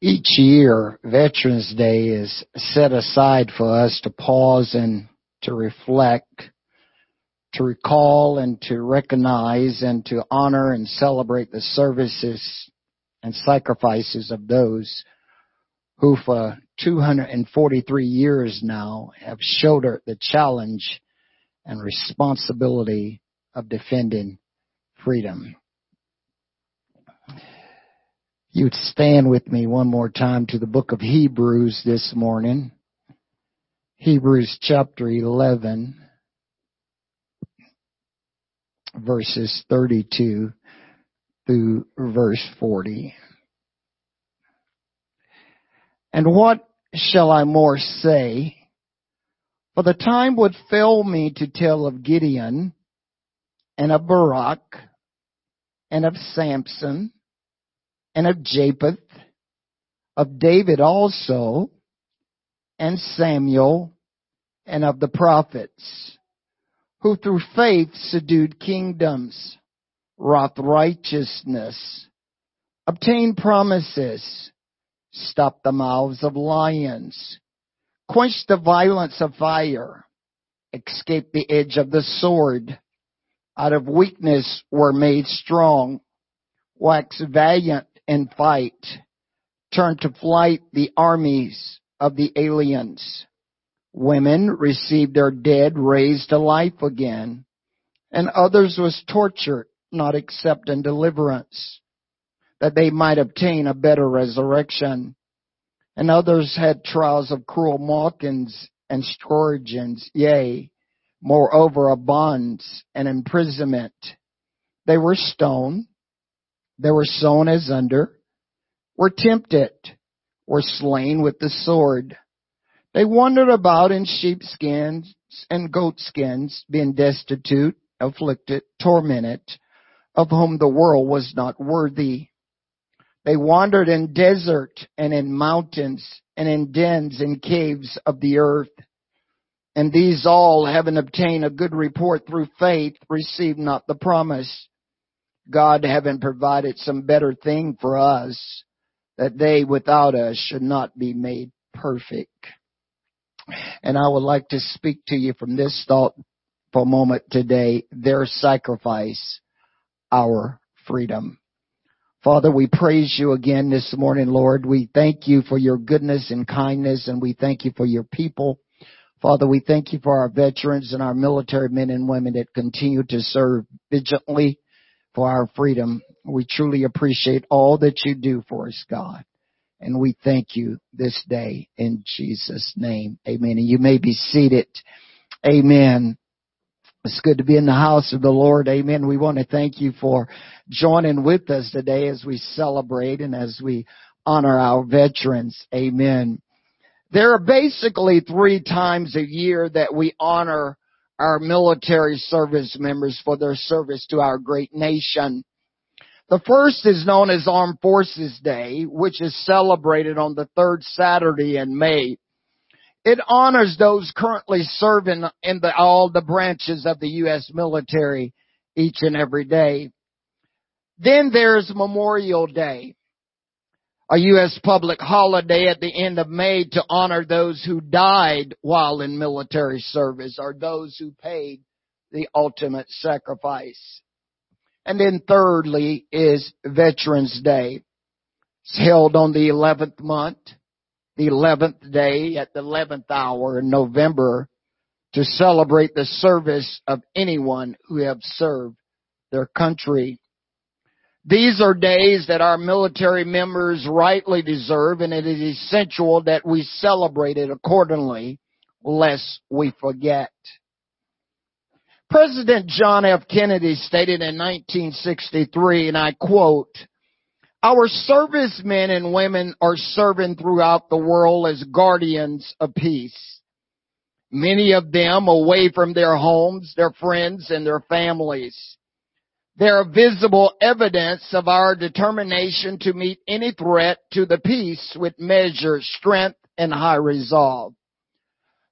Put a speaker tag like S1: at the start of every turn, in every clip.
S1: each year, Veterans Day is set aside for us to pause and to reflect, to recall and to recognize and to honor and celebrate the services and sacrifices of those who for 243 years now have shouldered the challenge and responsibility of defending freedom. You'd stand with me one more time to the book of Hebrews this morning. Hebrews chapter 11 verses 32 through verse 40. And what shall I more say? For the time would fail me to tell of Gideon and of Barak and of Samson and of Japheth, of David also, and Samuel, and of the prophets, who through faith subdued kingdoms, wrought righteousness, obtained promises, stopped the mouths of lions, quenched the violence of fire, escaped the edge of the sword, out of weakness were made strong, waxed valiant and fight. Turn to flight the armies of the aliens. Women received their dead raised to life again, and others was tortured, not accepting deliverance, that they might obtain a better resurrection. And others had trials of cruel mockings and scourgings, yea, moreover of bonds and imprisonment. They were stoned, they were sown as under, were tempted, were slain with the sword. They wandered about in sheepskins and goatskins, being destitute, afflicted, tormented, of whom the world was not worthy. They wandered in desert and in mountains and in dens and caves of the earth. And these all, having obtained a good report through faith, received not the promise. God having provided some better thing for us, that they without us should not be made perfect. And I would like to speak to you from this thought for a moment today, their sacrifice, our freedom. Father, we praise you again this morning, Lord. We thank you for your goodness and kindness and we thank you for your people. Father, we thank you for our veterans and our military men and women that continue to serve vigilantly for our freedom. We truly appreciate all that you do for us, God. And we thank you this day in Jesus' name. Amen. And you may be seated. Amen. It's good to be in the house of the Lord. Amen. We want to thank you for joining with us today as we celebrate and as we honor our veterans. Amen. There are basically three times a year that we honor our military service members for their service to our great nation. The first is known as Armed Forces Day, which is celebrated on the third Saturday in May. It honors those currently serving in the, all the branches of the U.S. military each and every day. Then there's Memorial Day a U.S. public holiday at the end of May to honor those who died while in military service or those who paid the ultimate sacrifice. And then thirdly is Veterans Day. It's held on the 11th month, the 11th day at the 11th hour in November to celebrate the service of anyone who have served their country. These are days that our military members rightly deserve and it is essential that we celebrate it accordingly lest we forget. President John F. Kennedy stated in 1963, and I quote, our servicemen and women are serving throughout the world as guardians of peace. Many of them away from their homes, their friends, and their families. They are visible evidence of our determination to meet any threat to the peace with measure, strength, and high resolve.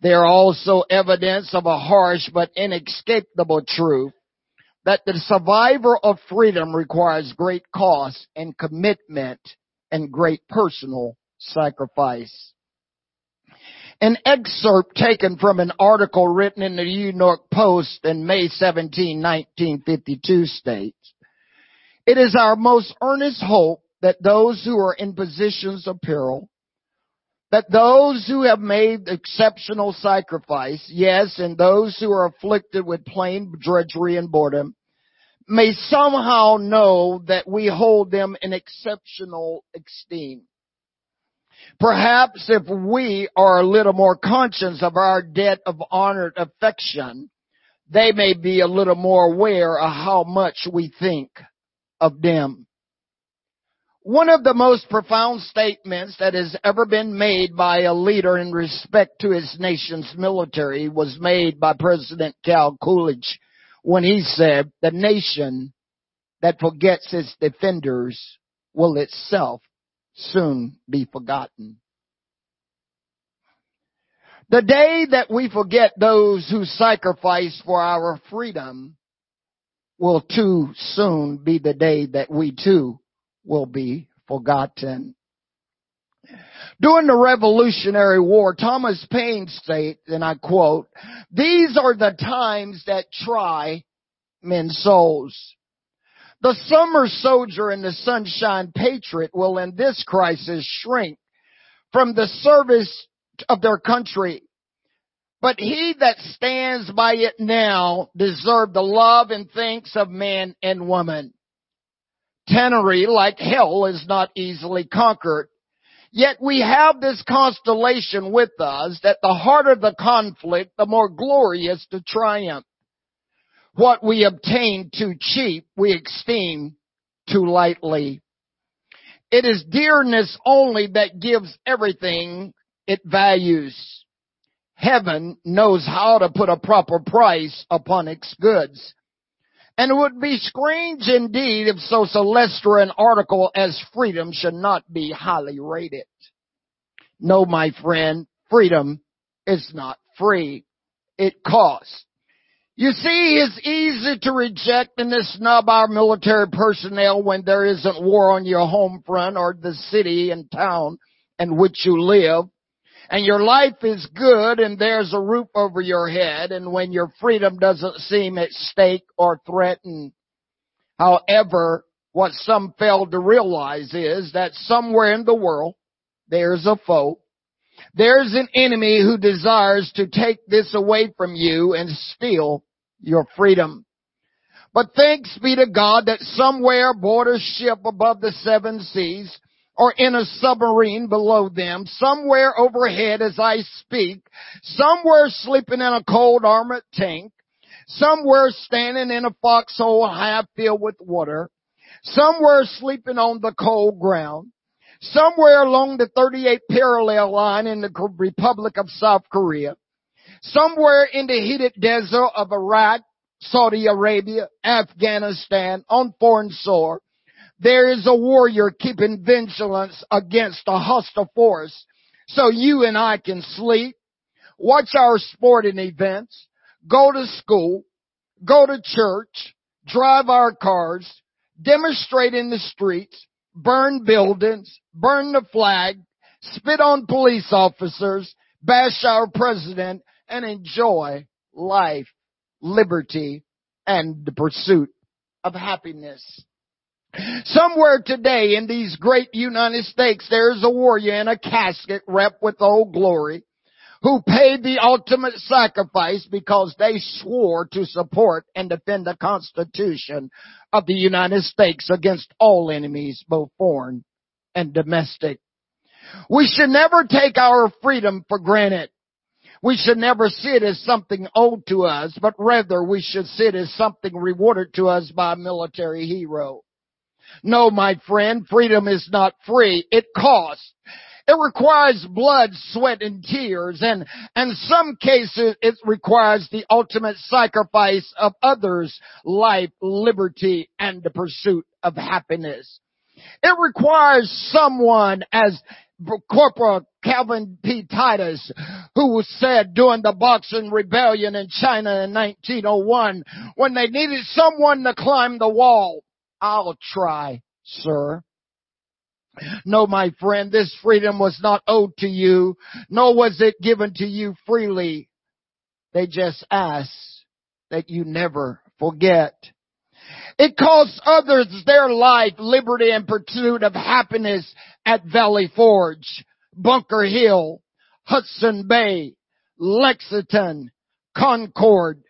S1: They are also evidence of a harsh but inescapable truth that the survivor of freedom requires great cost and commitment and great personal sacrifice. An excerpt taken from an article written in the New York Post in May 17, 1952 states, It is our most earnest hope that those who are in positions of peril, that those who have made exceptional sacrifice, yes, and those who are afflicted with plain drudgery and boredom, may somehow know that we hold them in exceptional esteem. Perhaps if we are a little more conscious of our debt of honored affection, they may be a little more aware of how much we think of them. One of the most profound statements that has ever been made by a leader in respect to his nation's military was made by President Cal Coolidge when he said, the nation that forgets its defenders will itself soon be forgotten. The day that we forget those who sacrifice for our freedom will too soon be the day that we too will be forgotten. During the Revolutionary War, Thomas Paine states, and I quote, these are the times that try men's souls. The summer soldier and the sunshine patriot will in this crisis shrink from the service of their country. But he that stands by it now deserve the love and thanks of man and woman. Tannery, like hell, is not easily conquered. Yet we have this constellation with us that the harder the conflict, the more glorious the triumph. What we obtain too cheap, we esteem too lightly. It is dearness only that gives everything it values. Heaven knows how to put a proper price upon its goods. And it would be strange indeed if so celestial an article as freedom should not be highly rated. No, my friend, freedom is not free. It costs. You see, it's easy to reject and to snub our military personnel when there isn't war on your home front or the city and town in which you live. And your life is good and there's a roof over your head and when your freedom doesn't seem at stake or threatened. However, what some fail to realize is that somewhere in the world, there's a foe. There's an enemy who desires to take this away from you and steal your freedom. But thanks be to God that somewhere aboard a ship above the seven seas or in a submarine below them, somewhere overhead as I speak, somewhere sleeping in a cold armored tank, somewhere standing in a foxhole half filled with water, somewhere sleeping on the cold ground, somewhere along the 38th parallel line in the Republic of South Korea, somewhere in the heated desert of Iraq, Saudi Arabia, Afghanistan, on foreign soil, there is a warrior keeping vigilance against a hostile force. So you and I can sleep, watch our sporting events, go to school, go to church, drive our cars, demonstrate in the streets, burn buildings, burn the flag, spit on police officers, bash our president, and enjoy life, liberty, and the pursuit of happiness. Somewhere today in these great United States, there's a warrior in a casket wrapped with old glory who paid the ultimate sacrifice because they swore to support and defend the Constitution of the United States against all enemies, both foreign and domestic. We should never take our freedom for granted. We should never see it as something owed to us, but rather we should see it as something rewarded to us by a military hero. No, my friend, freedom is not free. It costs. It requires blood, sweat, and tears, and in some cases it requires the ultimate sacrifice of others' life, liberty, and the pursuit of happiness. It requires someone as Corporal Calvin P. Titus, who said during the Boxing Rebellion in China in 1901, when they needed someone to climb the wall, I'll try, sir. No, my friend, this freedom was not owed to you, nor was it given to you freely. They just ask that you never forget. It costs others their life, liberty, and pursuit of happiness at Valley Forge, Bunker Hill, Hudson Bay, Lexington, Concord,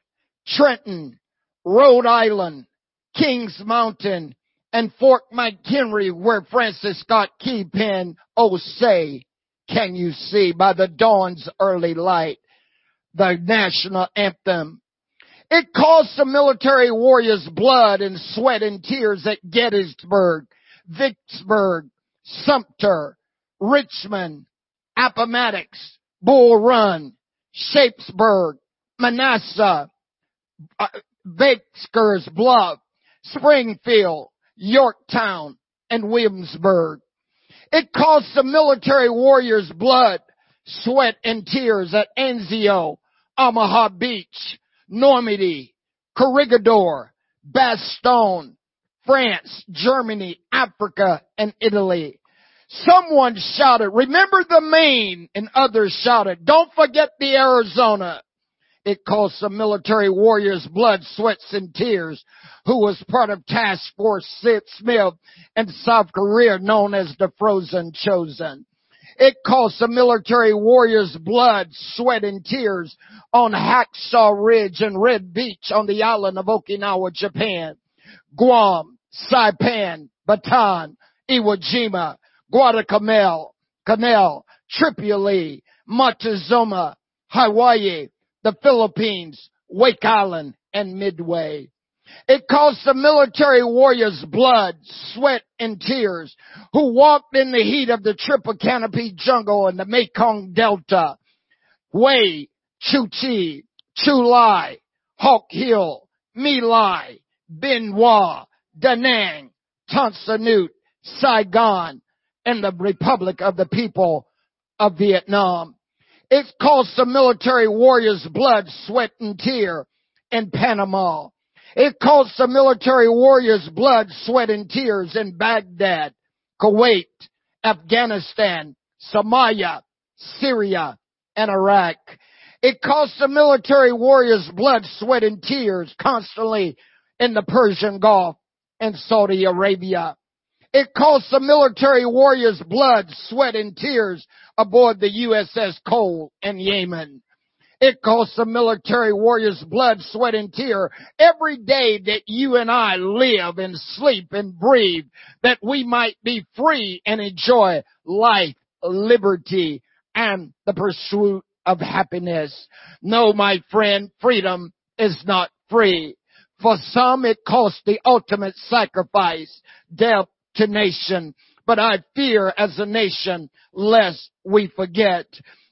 S1: Trenton, Rhode Island, Kings Mountain, and Fort McHenry where Francis Scott Key penned, Oh say, can you see by the dawn's early light, the national anthem. It cost the military warriors blood and sweat and tears at Gettysburg, Vicksburg, Sumter, Richmond, Appomattox, Bull Run, Sharpsburg, Manassas, uh, Baker's Bluff, Springfield, Yorktown, and Williamsburg. It cost the military warriors blood, sweat, and tears at Anzio, Omaha Beach, Normandy, Corregidor, Bastogne, France, Germany, Africa, and Italy. Someone shouted, remember the Maine, and others shouted, don't forget the Arizona. It cost some military warriors blood, sweats, and tears who was part of Task Force Smith in South Korea known as the Frozen Chosen. It cost the military warriors blood, sweat, and tears on Hacksaw Ridge and Red Beach on the island of Okinawa, Japan. Guam, Saipan, Bataan, Iwo Jima, Guadalcanal, Canal, Tripoli, Montezuma, Hawaii, the Philippines, Wake Island, and Midway. It cost the military warriors blood, sweat, and tears who walked in the heat of the triple canopy jungle in the Mekong Delta. Hue, Chu Lai, Hawk Hill, My Lai, Bien Hoa, Da Nang, Tan Son Nhut, Saigon, and the Republic of the People of Vietnam. It cost the military warriors blood, sweat, and tear in Panama. It cost the military warriors blood, sweat, and tears in Baghdad, Kuwait, Afghanistan, Somalia, Syria, and Iraq. It cost the military warriors blood, sweat, and tears constantly in the Persian Gulf and Saudi Arabia. It cost the military warriors blood, sweat, and tears aboard the USS Cole in Yemen. It costs the military warriors blood, sweat, and tear every day that you and I live and sleep and breathe that we might be free and enjoy life, liberty, and the pursuit of happiness. No, my friend, freedom is not free. For some, it costs the ultimate sacrifice, death to nation. But I fear as a nation, lest we forget.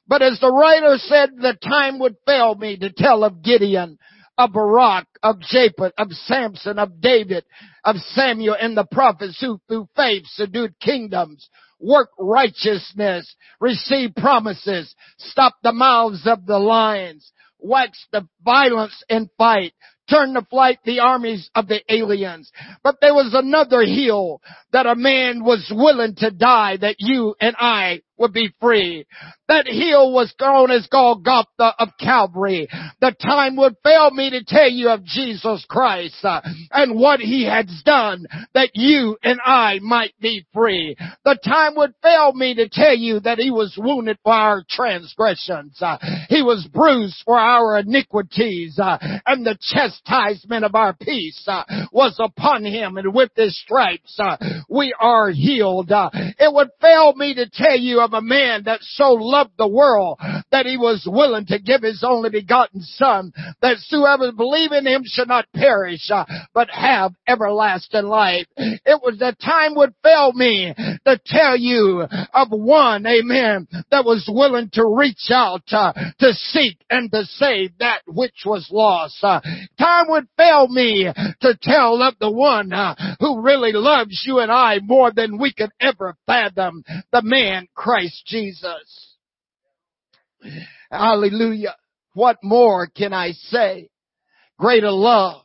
S1: But as the writer said, the time would fail me to tell of Gideon, of Barak, of Japheth, of Samson, of David, of Samuel and the prophets who through faith subdued kingdoms, work righteousness, receive promises, stop the mouths of the lions, wax the violence and fight, turn to flight the armies of the aliens. But there was another hill that a man was willing to die that you and I would be free. That hill was known as Golgotha of Calvary. The time would fail me to tell you of Jesus Christ uh, and what he has done that you and I might be free. The time would fail me to tell you that he was wounded for our transgressions. Uh, he was bruised for our iniquities uh, and the chastisement of our peace uh, was upon him and with his stripes uh, we are healed. Uh, it would fail me to tell you of a man that so loved the world that he was willing to give his only begotten son that whoever believe in him should not perish uh, but have everlasting life. It was the time would fail me to tell you of one, amen, that was willing to reach out uh, to seek and to save that which was lost. Uh, time would fail me to tell of the one uh, who really loves you and I more than we could ever fathom, the man Christ Christ Jesus. Hallelujah. What more can I say? Greater love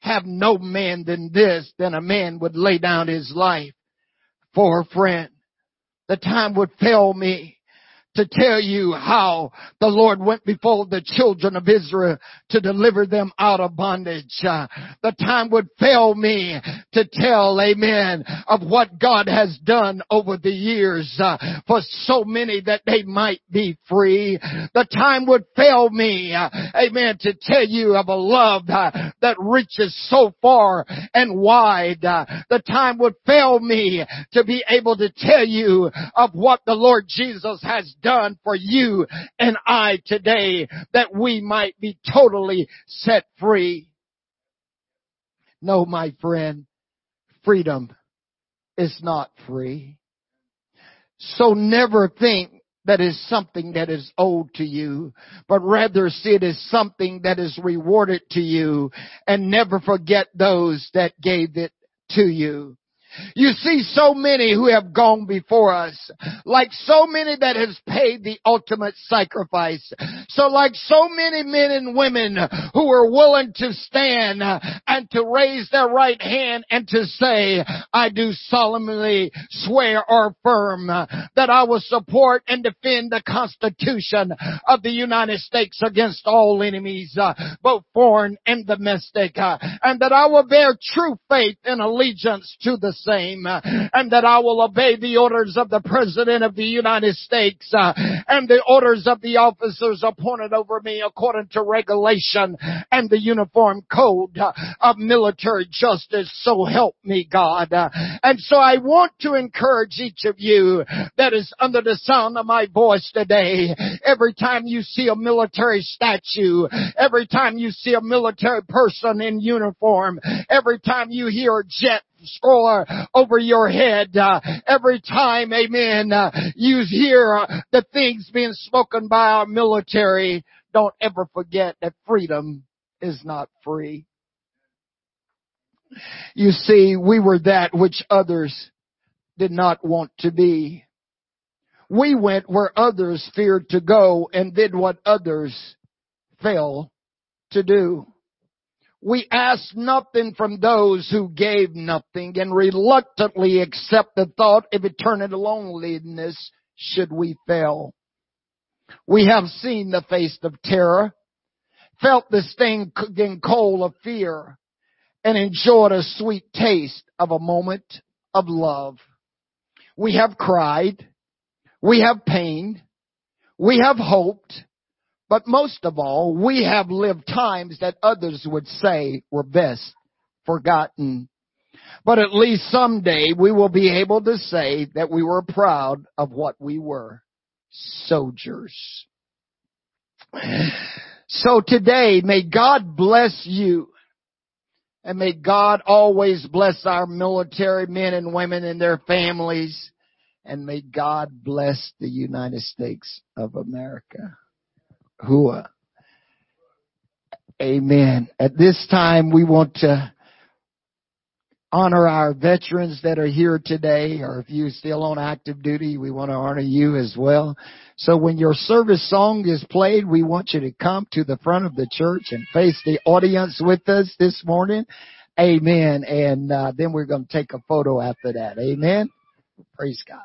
S1: have no man than this, than a man would lay down his life for, a friend. The time would fail me to tell you how the Lord went before the children of Israel to deliver them out of bondage. Uh, the time would fail me to tell, amen, of what God has done over the years uh, for so many that they might be free. The time would fail me, uh, amen, to tell you of a love uh, that reaches so far and wide. Uh, the time would fail me to be able to tell you of what the Lord Jesus has done for you and I today that we might be totally set free. No, my friend, freedom is not free. So never think that is something that is owed to you, but rather see it as something that is rewarded to you and never forget those that gave it to you. You see so many who have gone before us, like so many that has paid the ultimate sacrifice. So like so many men and women who are willing to stand and to raise their right hand and to say, I do solemnly swear or affirm that I will support and defend the Constitution of the United States against all enemies, both foreign and domestic, and that I will bear true faith and allegiance to the same, uh, and that I will obey the orders of the President of the United States uh, and the orders of the officers appointed over me according to regulation and the Uniform Code uh, of Military Justice. So help me, God. And so I want to encourage each of you that is under the sound of my voice today. Every time you see a military statue, every time you see a military person in uniform, every time you hear a jet score over your head uh, every time, amen, uh, you hear uh, the things being spoken by our military. Don't ever forget that freedom is not free. You see, we were that which others did not want to be. We went where others feared to go and did what others failed to do. We ask nothing from those who gave nothing and reluctantly accept the thought of eternal loneliness should we fail. We have seen the face of terror, felt the stinging cold of fear, and enjoyed a sweet taste of a moment of love. We have cried. We have pained. We have hoped. But most of all, we have lived times that others would say were best forgotten. But at least someday we will be able to say that we were proud of what we were. Soldiers. So today, may God bless you. And may God always bless our military men and women and their families. And may God bless the United States of America. Hua. Amen. At this time, we want to honor our veterans that are here today, or if you're still on active duty, we want to honor you as well. So when your service song is played, we want you to come to the front of the church and face the audience with us this morning. Amen. And uh, then we're going to take a photo after that. Amen. Praise God.